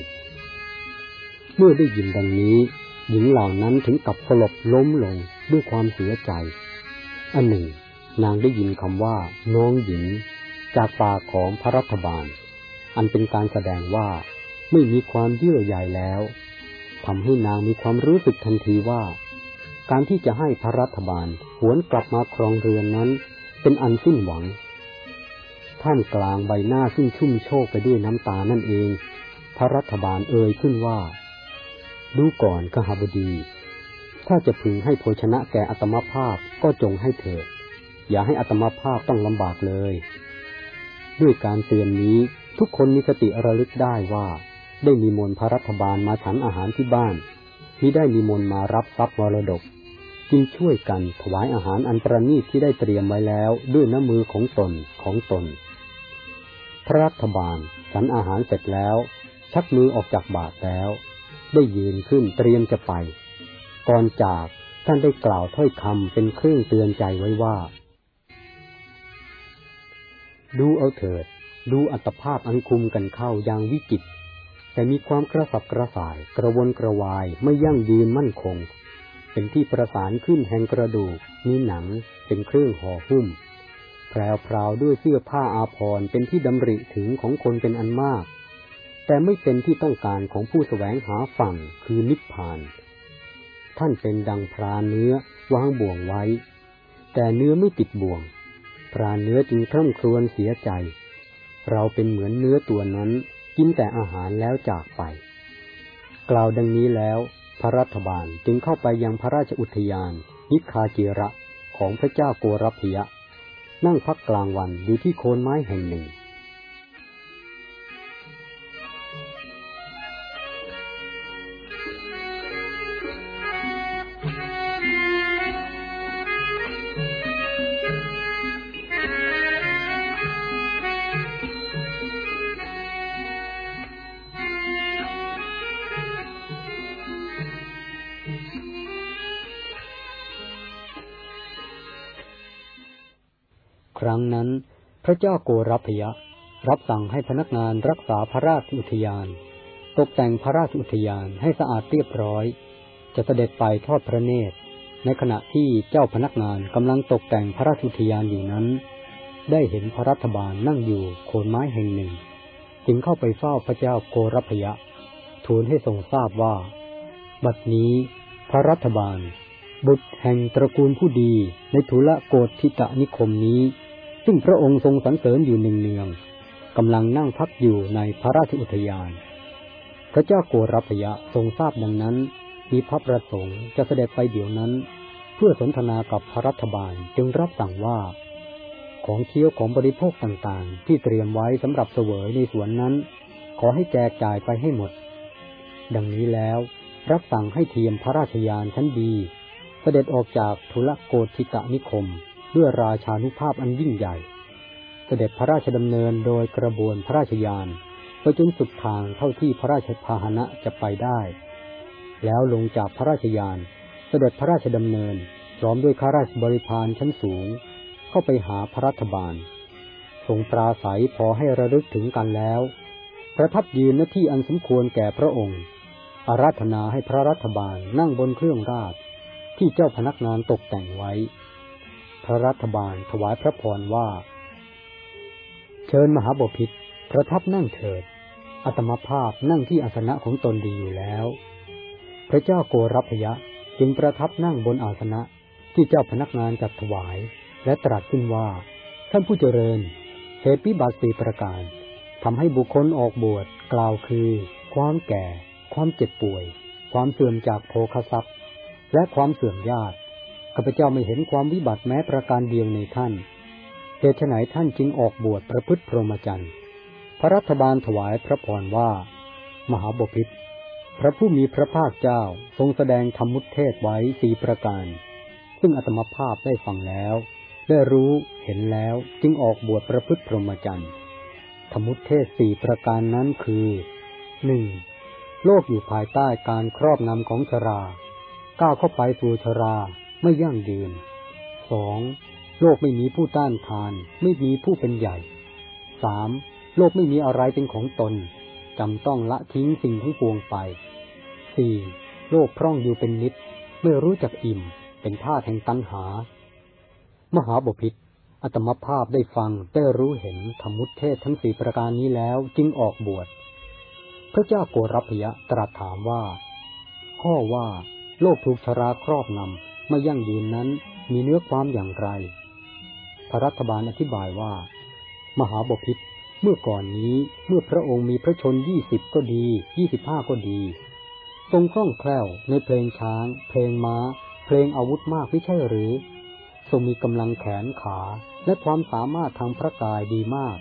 เมื่อได้ยินดังนี้ หญิงเหล่านั้นถึงกับสลบล้มลง ด้วยความเสียใจ อันหนึ่ง นางได้ยินคำว่า น้องหญิง จากปากของพระรัฐบาล อันเป็นการแสดงว่าไม่มีความเยื่อใยแล้วทำให้นางมีความรู้สึกทันทีว่า การที่จะให้พระรัฐบาลหวนกลับมาครองเรือนนั้น เป็นอันสิ้นหวัง ท่ามกลางใบหน้าซึ่งชุ่มโชกไปด้วยน้ำตานั่นเอง พระรัฐบาลเอ่ยขึ้นว่า ดูก่อนกหบดี ถ้าจะพึงให้โภชนะแก่อัตมภาพก็จงให้เถิด อย่าให้อัตมภาพต้องลำบากเลย ด้วยการเตือนนี้ทุกคนมีสติระลึกได้ว่า ได้มีมนพระรัฐบาลมาฉันอาหารที่บ้านมิได้มีมนมารับทรัพย์มรดก จึงช่วยกันถวายอาหารอันประณีตที่ได้เตรียมไว้แล้วด้วยน้ำมือของตนของตน พระรัฐบาลฉันอาหารเสร็จแล้ว ชักมือออกจากบาทแล้ว ได้ยืนขึ้นเตรียมจะไป ก่อนจากท่านได้กล่าวถ้อยคำเป็นเครื่องเตือนใจไว้ว่า ดูเอาเถิด ดูอัตภาพอันคุมกันเข้าอย่างวิจิต แต่มีความกระสับกระส่าย กระวนกระวายไม่ยั่งยืนมั่นคง เป็นที่ประสานขึ้นแห่งกระดูก มีหนังเป็นเครื่องห่อหุ้มแพรวพราวด้วยเสื้อผ้าอาภรณ์เป็นที่ดำริถึงของคนเป็นอันมาก แต่ไม่เป็นที่ต้องการของผู้แสวงหาฝั่งคือนิพพาน ท่านเป็นดังพรานเนื้อวางบ่วงไว้ แต่เนื้อไม่ติดบ่วง พรานเนื้อจึงคร่ำครวญเสียใจ เราเป็นเหมือนเนื้อตัวนั้น กินแต่อาหารแล้วจากไป กล่าวดังนี้แล้ว พระรัฐบาลจึงเข้าไปยังพระราชอุทยาน นิคาจิระของพระเจ้าโกรพยะ นั่งพักกลางวันอยู่ที่โคนไม้แห่งหนึ่ง ระเจ้าโกรพยะ รับสั่งให้พนักงานรักษาพระราชอุทยาน ตกแต่งพระราชอุทยานให้สะอาดเรียบร้อย จะเสด็จไปทอดพระเนตร ในขณะที่เจ้าพนักงานกำลังตกแต่งพระราชอุทยานอยู่นั้น ได้เห็นพระรัฐบาลนั่งอยู่โคนไม้แห่งหนึ่ง จึงเข้าไปเฝ้าพระเจ้าโกรพยะ ทูลให้ทรงทราบว่า บัดนี้พระรัฐบาล บุตรแห่งตระกูลผู้ดีในทุละโกฏทิตะนิคมนี้ ซึ่งพระองค์ทรงสรรเสริญอยู่หนึ่งเนืองกำลังนั่งพักอยู่ในพระราชอุทยาน พระเจ้าโกรพยะทรงทราบดังนั้น มีพระประสงค์จะเสด็จไปเดี๋ยวนั้น เพื่อสนทนากับพระรัฐบาลจึงรับสั่งว่า ของเคี้ยวของบริโภคต่างๆ ที่เตรียมไว้สำหรับเสวยในสวนนั้น ขอให้แจกจ่ายไปให้หมด ดังนี้แล้วรับสั่งให้เทียมพระราชยานชั้นดี เสด็จออกจากทุลโกธิตะนิคม ด้วยราชานุภาพอันยิ่งใหญ่ เสด็จพระราชดำเนินโดยกระบวนพระราชยานไปจนสุดทางเท่าที่พระราชพาหนะจะไปได้ แล้วลงจากพระราชยาน เสด็จพระราชดำเนินพร้อมด้วยข้าราชบริพารชั้นสูง เข้าไปหาพระรัฐบาลทรงปราศัยพอให้ระลึกถึงกันแล้ว ประทับยืนหน้าที่อันสมควรแก่พระองค์ อาราธนาให้พระรัฐบาลนั่งบนเครื่องราชที่เจ้าพนักงานตกแต่งไว้ พระรัฐบาลถวายพระพรว่า เชิญมหาบพิษประทับนั่งเถิดอัตมภาพนั่งที่อาสนะของตนดีอยู่แล้ว พระเจ้าโกรพยะจึงประทับนั่งบนอาสนะที่เจ้าพนักงานจัดถวาย และตรัสขึ้นว่า ท่านผู้เจริญเหตุปิบัติสีประการทำให้บุคคลออกบวชกล่าวคือ ความแก่ ความเจ็บป่วย ความเสื่อมจากโภคทรัพย์ และความเสื่อมญาติ ข้าพเจ้าไม่เห็นความวิบัติแม้ประการเดียวในท่านเหตุไหนท่านจึงออกบวชประพฤติพรหมจรรย์พระรัฐบาลถวายพระพรว่า มหาบพิษพระผู้มีพระภาคเจ้าทรงแสดงธรรมุเทศไว้สี่ประการ ซึ่งอัตมภาพได้ฟังแล้ว ได้รู้เห็นแล้วจึงออกบวชประพฤติพรหมจรรย์ธรรมุเทศสี่ประการนั้นคือหนึ่งโลกอยู่ภายใต้การครอบงำของชรา ก้าวเข้าไปสู่ชรา ไม่ยั่งยืนสองโลกไม่มีผู้ต้านทาน ไม่มีผู้เป็นใหญ่สามโลกไม่มีอะไรเป็นของตนจำต้องละทิ้งสิ่งทั้งปวงไปสี่โลกพร่องอยู่เป็นนิด ไม่รู้จักอิ่ม เป็นท่าแห่งตัณหา มหาบพิษอัตมภาพได้ฟังได้รู้เห็นธรรมุตเทศทั้งสี่ประการนี้แล้วจึงออกบวช พระเจ้าโกรพยะตรัสถามว่า ข้อว่า โลกถูกชราครอบนำ ไม่ยั่งยืนนั้นมีเนื้อความอย่างไร พระรัฐบาลอธิบายว่า มหาบพิษเมื่อก่อนนี้เมื่อพระองค์มีพระชนยี่สิบก็ดียี่สิบห้าก็ดี ทรงคล่องแคล่วในเพลงช้าง เพลงม้า เพลงอาวุธมากไม่ใช่หรือ ทรงมีกำลังแขนขาและความสามารถทางพระกายดีมาก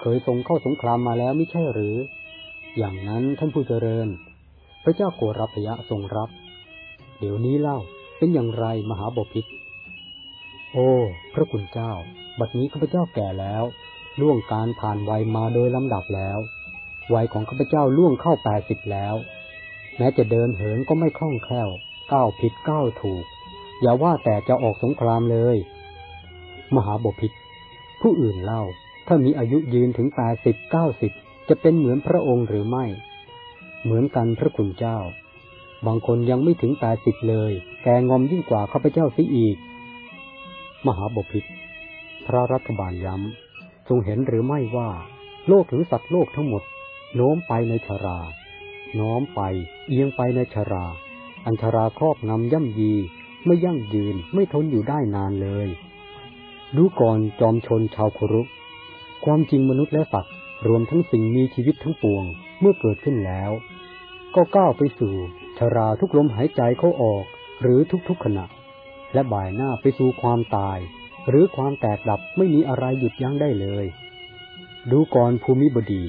เคยทรงเข้าสงครามมาแล้วไม่ใช่หรือ อย่างนั้นท่านผู้เจริญ พระเจ้าโกรพยะทรงรับ เดี๋ยวนี้เล่า เป็นอย่างไรมหาบพิษโอ้ พระคุณเจ้า บัดนี้ข้าพเจ้าแก่แล้ว ล่วงการผ่านวัยมาโดยลำดับแล้ว วัยของข้าพเจ้าล่วงเข้าแปดสิบแล้ว แม้จะเดินเหินก็ไม่คล่องแคล่ว ก้าวผิดก้าวถูก อย่าว่าแต่จะออกสงครามเลย มหาบพิษผู้อื่นเล่า ถ้ามีอายุยืนถึงแปดสิบเก้าสิบจะเป็นเหมือนพระองค์หรือไม่ เหมือนกันพระคุณเจ้า บางคนยังไม่ถึงแปดสิบเลยแกงอมยิ่งกว่าข้าพเจ้าซิอีก มหาบพิษพระรัฐบาลย้ำทรงเห็นหรือไม่ว่า โลกหรือสัตว์โลกทั้งหมด โน้มไปในชรา น้อมไป เอียงไปในชรา อันชราครอบงำย่ำยี ไม่ยั่งยืนไม่ทนอยู่ได้นานเลย ดูก่อนจอมชนชาวครุ ความจริงมนุษย์และสัตว์รวมทั้งสิ่งมีชีวิตทั้งปวง เมื่อเกิดขึ้นแล้ว ก็ก้าวไปสู่ ชราทุกลมหายใจเข้าออกหรือทุกๆขณะ และบ่ายหน้าไปสู่ความตาย หรือความแตกดับไม่มีอะไรหยุดยั้งได้เลย ดูก่อนภูมิบดี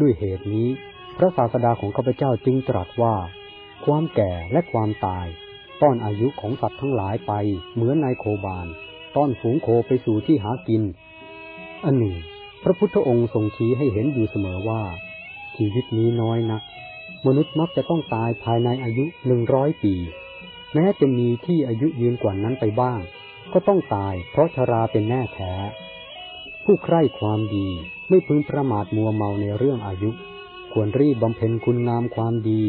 ด้วยเหตุนี้ พระศาสดาของข้าพเจ้าจึงตรัสว่า ความแก่และความตาย ต้อนอายุของสัตว์ทั้งหลายไปเหมือนนายโคบานต้อนฝูงโคไปสู่ที่หากิน อันหนึ่ง พระพุทธองค์ทรงชี้ให้เห็นอยู่เสมอว่า ชีวิตนี้น้อยนัก มนุษย์มักจะต้องตายภายในอายุหนึ่งร้อยปี แม้จะมีที่อายุยืนกว่านั้นไปบ้าง ก็ต้องตายเพราะชราเป็นแน่แท้ ผู้ใคร่ความดีไม่พึงประมาทมัวเมาในเรื่องอายุ ควรรีบบำเพ็ญคุณงามความดี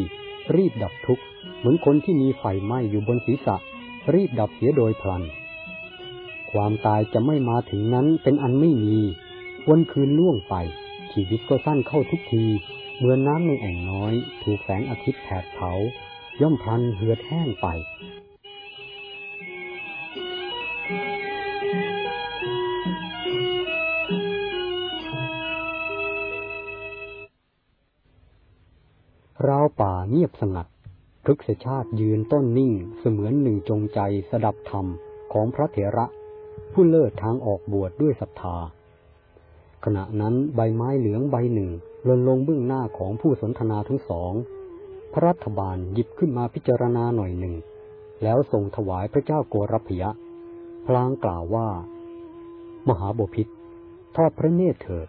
รีบดับทุกข์ เหมือนคนที่มีไฟไหม้อยู่บนศีรษะ รีบดับเสียโดยพลัน ความตายจะไม่มาถึงนั้นเป็นอันไม่มี วันคืนล่วงไปชีวิตก็สั้นเข้าทุกที เหมือนน้ำในแอ่งน้อย ถูกแสงอาทิตย์แผดเผา ย่อมพันเหือดแห้งไป ราวป่าเงียบสงัดพฤกษชาติยืนต้นนิ่งเสมือนหนึ่งจงใจสดับธรรมของพระเถระ ผู้เลิศทางออกบวชดด้วยศรัทธา ขณะนั้นใบไม้เหลืองใบหนึ่ง หล่นลงเบื้องหน้าของผู้สนทนาทั้งสอง พระรัฐบาลหยิบขึ้นมาพิจารณาหน่อยหนึ่ง แล้วส่งถวายพระเจ้าโกรพยะ พลางกล่าวว่า มหาบพิษทอดพระเนตรเถิด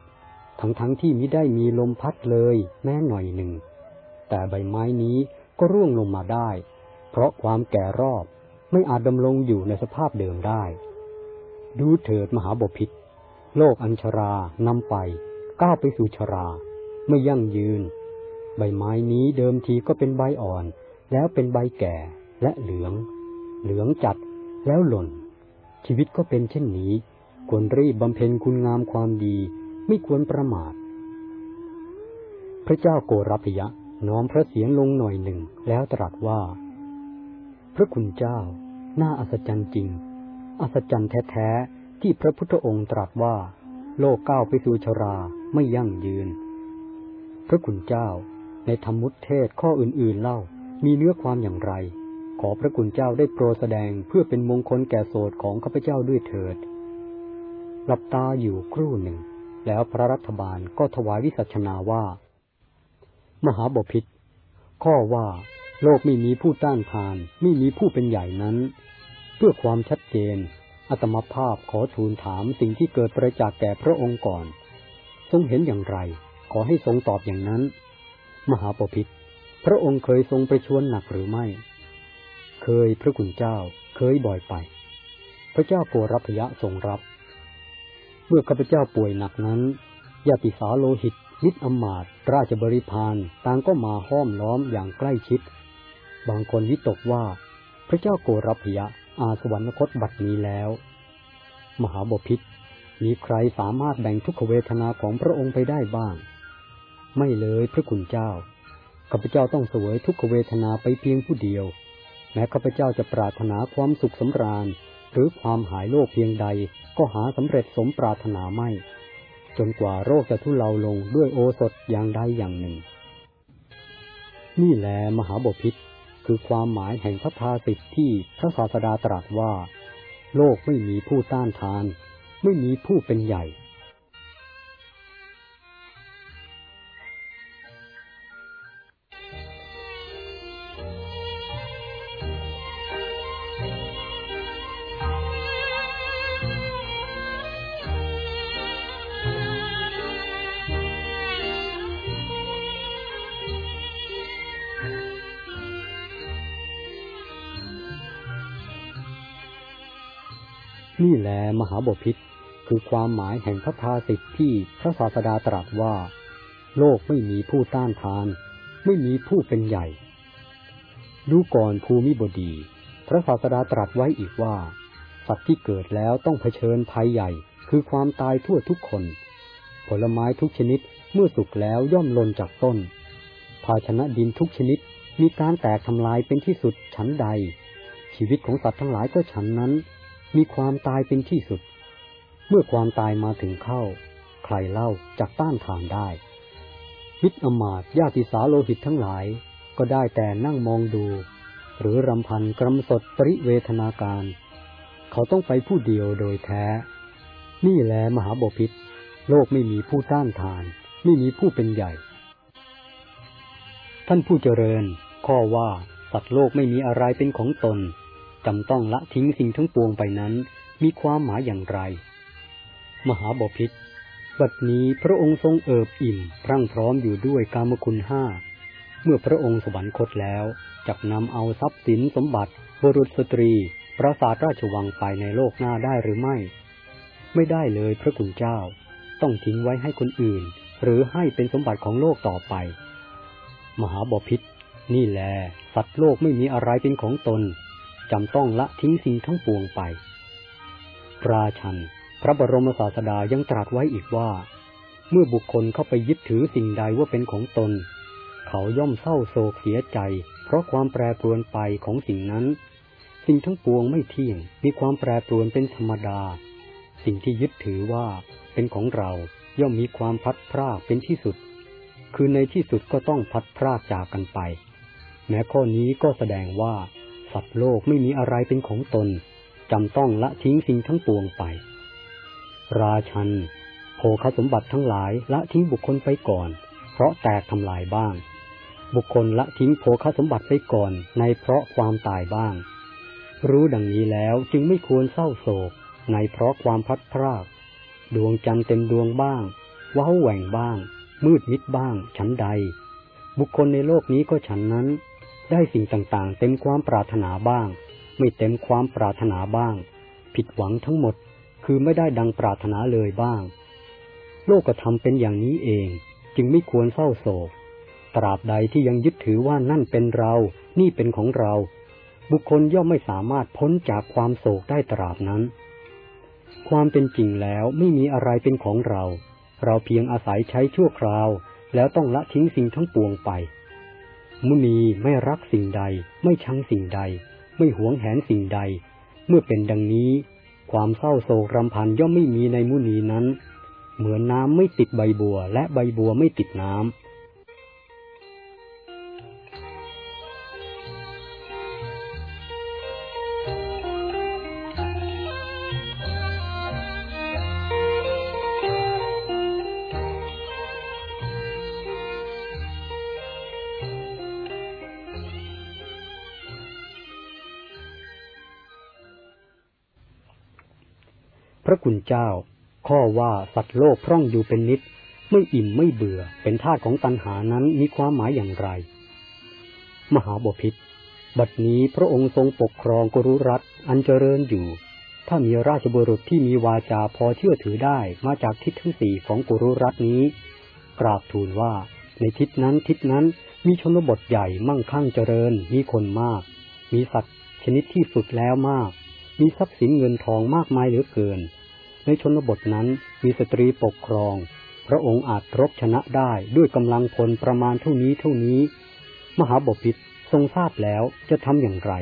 ทั้งทั้งที่มิได้มีลมพัดเลยแม้หน่อยหนึ่ง แต่ใบไม้นี้ก็ร่วงลงมาได้ เพราะความแก่รอบไม่อาจดำรงอยู่ในสภาพเดิมได้ ดูเถิดมหาบพิษโลกอัญชรานำไปก้าวไปสู่ชรา ไม่ยั่งยืน ใบไม้นี้เดิมทีก็เป็นใบอ่อน แล้วเป็นใบแก่และเหลือง เหลืองจัดแล้วหล่น ชีวิตก็เป็นเช่นนี้ ควรรีบบำเพ็ญคุณงามความดี ไม่ควรประมาท พระเจ้าโกรพยะน้อมพระเสียงลงหน่อยหนึ่งแล้วตรัสว่า พระคุณเจ้า น่าอัศจรรย์จริง อัศจรรย์แท้ ๆ ที่พระพุทธองค์ตรัสว่า โลกก้าวไปสู่ชราไม่ยั่งยืน พระคุณเจ้า ในธรรมุตเทศข้ออื่นๆเล่ามีเนื้อความอย่างไร ขอพระคุณเจ้าได้โปรดแสดงเพื่อเป็นมงคลแก่โสดของข้าพเจ้าด้วยเถิด หลับตาอยู่ครู่หนึ่ง แล้วพระรัฐบาลก็ถวายวิสัชนาว่า มหาบพิษข้อว่า โลกไม่มีผู้ต้านทาน ไม่มีผู้เป็นใหญ่นั้น เพื่อความชัดเจนอัตมภาพขอทูลถามสิ่งที่เกิดประจากแก่พระองค์ก่อน ทรงเห็นอย่างไร อให้ทรงตอบอย่างนั้น มหาปพิธพระองค์เคยทรงประชวนหนักหรือไม่ เคยพระคุณเจ้า เคยบ่อยไป พระเจ้าโกรพยะทรงรับ เมื่อข้าพเจ้าป่วยหนักนั้นญาติสาโลหิตมิตรอมาตราชบริพารต่างก็มาห้อมล้อมอย่างใกล้ชิด บางคนวิตกว่า พระเจ้าโกรพยะอาสวรรคตบัดนี้แล้ว มหาบพิษมีใครสามารถแบ่งทุกขเวทนาของพระองค์ไปได้บ้าง ไม่เลยพระคุณเจ้าข้าพเจ้าต้องเสวยทุกขเวทนาไปเพียงผู้เดียว แม้ข้าพเจ้าจะปรารถนาความสุขสำราญ หรือความหายโรคเพียงใดก็หาสำเร็จสมปรารถนาไม่ จนกว่าโรคจะทุเลาลงด้วยโอสถอย่างใดอย่างหนึ่ง นี่แหละมหาบพิษคือความหมายแห่งพระภาสิทธิ์ที่พระศาสดาตรัสว่า โลกไม่มีผู้ต้านทาน ไม่มีผู้เป็นใหญ่าบพิษคือความหมายแห่งพระภาสิทธิ์ที่พระศาสดาตรัสว่า โลกไม่มีผู้ต้านทาน ไม่มีผู้เป็นใหญ่ดูก่อนภูมิบดี พระศาสดาตรัสไว้อีกว่า สัตว์ที่เกิดแล้วต้องเผชิญภัยใหญ่ คือความตายทั่วทุกคน ผลไม้ทุกชนิดเมื่อสุกแล้วย่อมลนจากต้น ภาชนะดินทุกชนิดมีการแตกทำลายเป็นที่สุดชั้นใด ชีวิตของสัตว์ทั้งหลายก็ฉันนั้น มีความตายเป็นที่สุด เมื่อความตายมาถึงเข้า ใครเล่าจักต้านทานได้ มิตรอมาตญาติสาโลหิตทั้งหลาย ก็ได้แต่นั่งมองดู หรือรำพันกรำสดปริเวทนาการ เขาต้องไปผู้เดียวโดยแท้ นี่แหละมหาบพิษโลกไม่มีผู้ต้านทาน ไม่มีผู้เป็นใหญ่ ท่านผู้เจริญ ข้อว่าสัตว์โลกไม่มีอะไรเป็นของตน จำต้องละทิ้งสิ่งทั้งปวงไปนั้น มีความหมายอย่างไร มหาบพิษบัดนี้พระองค์ทรงเอิบอิ่มพรั่งพร้อมอยู่ด้วยกามคุณห้า เมื่อพระองค์สวรรคตแล้วจักนำเอาทรัพย์สินสมบัติบุรุษสตรี ปราสาทราชวังไปในโลกหน้าได้หรือไม่ ไม่ได้เลยพระคุณเจ้า ต้องทิ้งไว้ให้คนอื่น หรือให้เป็นสมบัติของโลกต่อไป มหาบพิษนี่แลสัตว์โลกไม่มีอะไรเป็นของตน จำต้องละทิ้งสิ่งทั้งปวงไป ราชัน พระบรมศาสดายังตรัสไว้อีกว่า เมื่อบุคคลเข้าไปยึดถือสิ่งใดว่าเป็นของตน เขาย่อมเศร้าโศกเสียใจ เพราะความแปรปรวนไปของสิ่งนั้น สิ่งทั้งปวงไม่เที่ยง มีความแปรปรวนเป็นธรรมดา สิ่งที่ยึดถือว่าเป็นของเราย่อมมีความพัดพรากเป็นที่สุด คือในที่สุดก็ต้องพัดพรากจากกันไป แม้ข้อนี้ก็แสดงว่า สัตว์โลกไม่มีอะไรเป็นของตนจำต้องละทิ้งสิ่งทั้งปวงไป ราชันโภคสมบัติทั้งหลายละทิ้งบุคคลไปก่อน เพราะแตกทำลายบ้าง บุคคลละทิ้งโภคสมบัติไปก่อนในเพราะความตายบ้าง รู้ดังนี้แล้วจึงไม่ควรเศร้าโศก ในเพราะความพัดพรากดวงจันทร์เต็มดวงบ้าง ว้าแหว่งบ้าง มืดมิดบ้าง ฉันใด บุคคลในโลกนี้ก็ฉันนั้น ได้สิ่งต่างๆ เต็มความปรารถนาบ้าง ไม่เต็มความปรารถนาบ้าง ผิดหวังทั้งหมดคือไม่ได้ดังปรารถนาเลยบ้าง โลกธรรมเป็นอย่างนี้เอง จึงไม่ควรเศร้าโศก ตราบใดที่ยังยึดถือว่านั่นเป็นเรา นี่เป็นของเรา บุคคลย่อมไม่สามารถพ้นจากความโศกได้ตราบนั้น ความเป็นจริงแล้วไม่มีอะไรเป็นของเรา เราเพียงอาศัยใช้ชั่วคราว แล้วต้องละทิ้งสิ่งทั้งปวงไป มุนีไม่รักสิ่งใด ไม่ชังสิ่งใด ไม่หวงแหนสิ่งใด เมื่อเป็นดังนี้ ความเศร้าโศกรำพันย่อมไม่มีในมุนีนั้น เหมือนน้ำไม่ติดใบบัวและใบบัวไม่ติดน้ำ ระคุณเจ้า ข้อว่าสัตว์โลกพร่องอยู่เป็นนิด ไม่อิ่มไม่เบื่อเป็นธาตุของตัณหานั้นมีความหมายอย่างไร มหาบพิษบัดนี้พระองค์ทรงปกครองกรุรัตอันเจริญอยู่ ถ้ามีราชบุรุษที่มีวาจาพอเชื่อถือได้มาจากทิศทั้งสี่ของกุรุรัตนี้ กราบทูลว่าในทิศนั้นทิศนั้นมีชนบทใหญ่มั่งคั่งเจริญ มีคนมาก มีสัตว์ชนิดที่สุดแล้วมาก มีทรัพย์สินเงินทองมากมายเหลือเกิน ในชนบทนั้นมีสตรีปกครอง พระองค์อาจรบชนะได้ด้วยกำลังพลประมาณเท่านี้เท่านี้ มหาบพิตรทรงทราบแล้วจะทำอย่างไร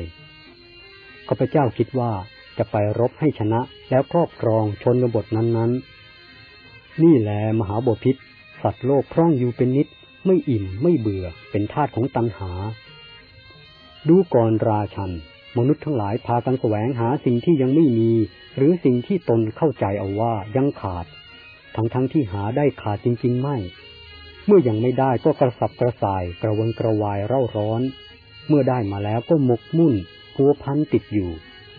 ข้าพเจ้าคิดว่าจะไปรบให้ชนะแล้วครอบครองชนบทนั้นๆ นี่แหละมหาบพิตรสัตว์โลกพร่องอยู่เป็นนิด ไม่อิ่มไม่เบื่อเป็นทาสของตัณหา ดูก่อนราชัน มนุษย์ทั้งหลายพากันแสวงหาสิ่งที่ยังไม่มี หรือสิ่งที่ตนเข้าใจเอาว่ายังขาด ทั้งทั้งที่หาได้ขาดจริง ๆ ไม่ เมื่อยังไม่ได้ก็กระสับกระส่ายกระวนกระวายเร่าร้อน เมื่อได้มาแล้วก็หมกมุ่นพัวพันติดอยู่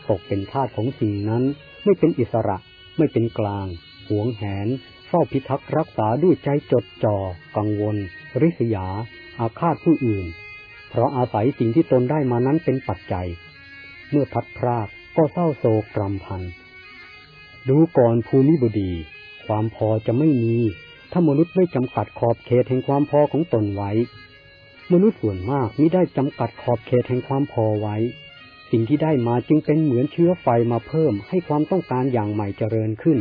ตกเป็นทาสของสิ่งนั้น ไม่เป็นอิสระ ไม่เป็นกลาง หวงแหนเฝ้าพิทักษ์รักษาด้วยใจจดจ่อกังวล ริษยา อาฆาตผู้อื่น เพราะอาศัยสิ่งที่ตนได้มานั้นเป็นปัจจัย เมื่อพัดพรากก็เศร้าโศกกรำพัน ดูก่อนภูมิบดี ความพอจะไม่มี ถ้ามนุษย์ไม่จำกัดขอบเขตแห่งความพอของตนไว้ มนุษย์ส่วนมากมิได้จำกัดขอบเขตแห่งความพอไว้ สิ่งที่ได้มาจึงเป็นเหมือนเชื้อไฟมาเพิ่มให้ความต้องการอย่างใหม่เจริญขึ้น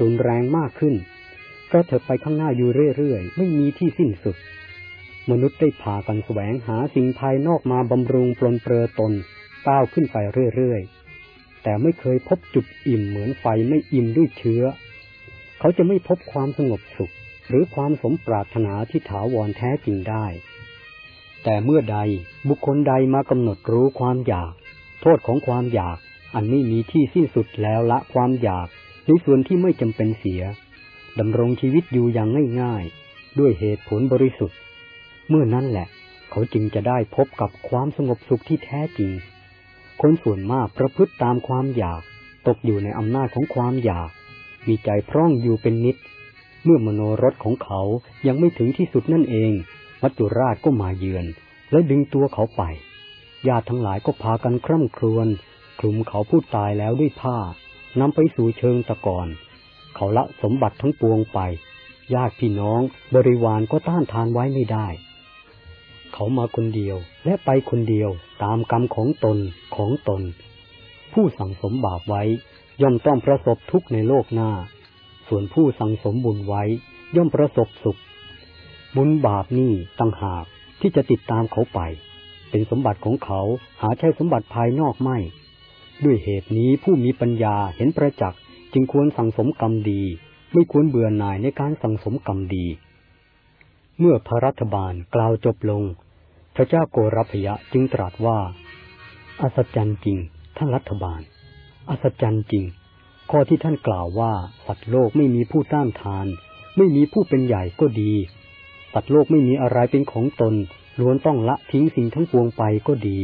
รุนแรงมากขึ้นกระเถิบไปข้างหน้าอยู่เรื่อยๆ ไม่มีที่สิ้นสุด มนุษย์ได้พากันแสวงหาสิ่งภายนอกมาบำรุงปลนเปลือตน ก้าวขึ้นไปเรื่อยๆ แต่ไม่เคยพบจุดอิ่มเหมือนไฟไม่อิ่มด้วยเชื้อ เขาจะไม่พบความสงบสุข หรือความสมปรารถนาที่ถาวรแท้จริงได้ แต่เมื่อใดบุคคลใดมากำหนดรู้ความอยาก โทษของความอยาก อันไม่มีที่สิ้นสุดแล้วละความอยากในส่วนที่ไม่จำเป็นเสียดำรงชีวิตอยู่อย่างง่ายๆ ด้วยเหตุผลบริสุทธิ์ เมื่อนั้นแหละ เขาจึงจะได้พบกับความสงบสุขที่แท้จริง คนส่วนมากประพฤติตามความอยาก ตกอยู่ในอำนาจของความอยาก มีใจพร่องอยู่เป็นนิด เมื่อมโนรสของเขายังไม่ถึงที่สุดนั่นเองมัจจุราชก็มาเยือน และดึงตัวเขาไป ญาติทั้งหลายก็พากันคร่ำครวญคลุมเขาผู้ตายแล้วด้วยผ้านำไปสู่เชิงตะกอนเขาละสมบัติทั้งปวงไป ญาติพี่น้องบริวารก็ต้านทานไว้ไม่ได้ เขามาคนเดียวและไปคนเดียว ตามกรรมของตนของตน ผู้สั่งสมบาปไว้ย่อมต้องประสบทุกข์ในโลกหน้า ส่วนผู้สั่งสมบุญไว้ย่อมประสบสุข บุญบาปนี่ตั้งหากที่จะติดตามเขาไป เป็นสมบัติของเขาหาใช่สมบัติภายนอกไม่ ด้วยเหตุนี้ผู้มีปัญญาเห็นประจักษ์จึงควรสั่งสมกรรมดี ไม่ควรเบื่อหน่ายในการสั่งสมกรรมดี เมื่อพระรัฐบาลกล่าวจบลง พระเจ้าโกรพยะจึงตรัสว่า อัศจรรย์จริง ท่านรัฐบาล อัศจรรย์จริง ข้อที่ท่านกล่าวว่า สัตว์โลกไม่มีผู้ต้านทาน ไม่มีผู้เป็นใหญ่ก็ดี สัตว์โลกไม่มีอะไรเป็นของตน ล้วนต้องละทิ้งสิ่งทั้งปวงไปก็ดี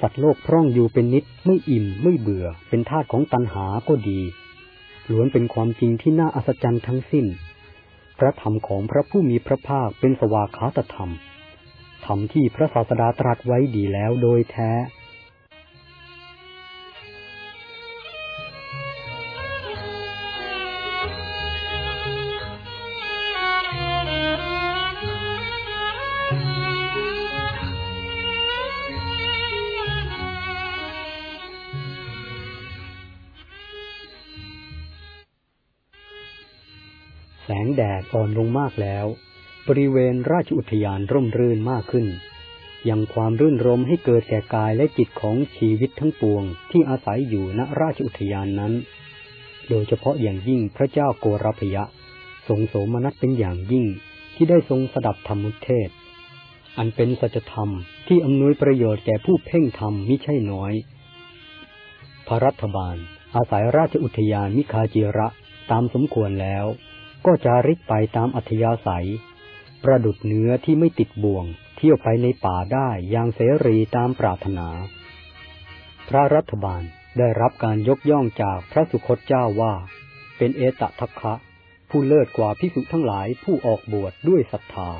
สัตว์โลกพร่องอยู่เป็นนิด ไม่อิ่มไม่เบื่อ เป็นทาสของตัณหาก็ดี ล้วนเป็นความจริงที่น่าอัศจรรย์ทั้งสิ้น พระธรรมของพระผู้มีพระภาคเป็นสวากขาตธรรม ธรรมที่พระศาสดาตรัสไว้ดีแล้วโดยแท้แสงแดดอ่อนลงมากแล้ว บริเวณราชอุทยานร่มรื่นมากขึ้น ยังความรื่นรมให้เกิดแก่กายและจิตของชีวิตทั้งปวงที่อาศัยอยู่ณราชอุทยานนั้น โดยเฉพาะอย่างยิ่งพระเจ้าโกรพยะ ทรงโสมนัสเป็นอย่างยิ่งที่ได้ทรงสดับธรรมุเทศ อันเป็นสัจธรรมที่อำนวยประโยชน์แก่ผู้เพ่งธรรมมิใช่น้อย พระรัฐบาล อาศัยราชอุทยานมิคาจิระตามสมควรแล้ว ก็จะริกไปตามอัธยาศัย ประดุดเนื้อที่ไม่ติดบ่วง เที่ยวไปในป่าได้อย่างเสรีตามปรารถนา พระรัฐบาลได้รับการยกย่องจากพระสุคตเจ้าว่า เป็นเอตทัคคะ ผู้เลิศกว่าพิสุทั้งหลายผู้ออกบวชดด้วยศรัทธา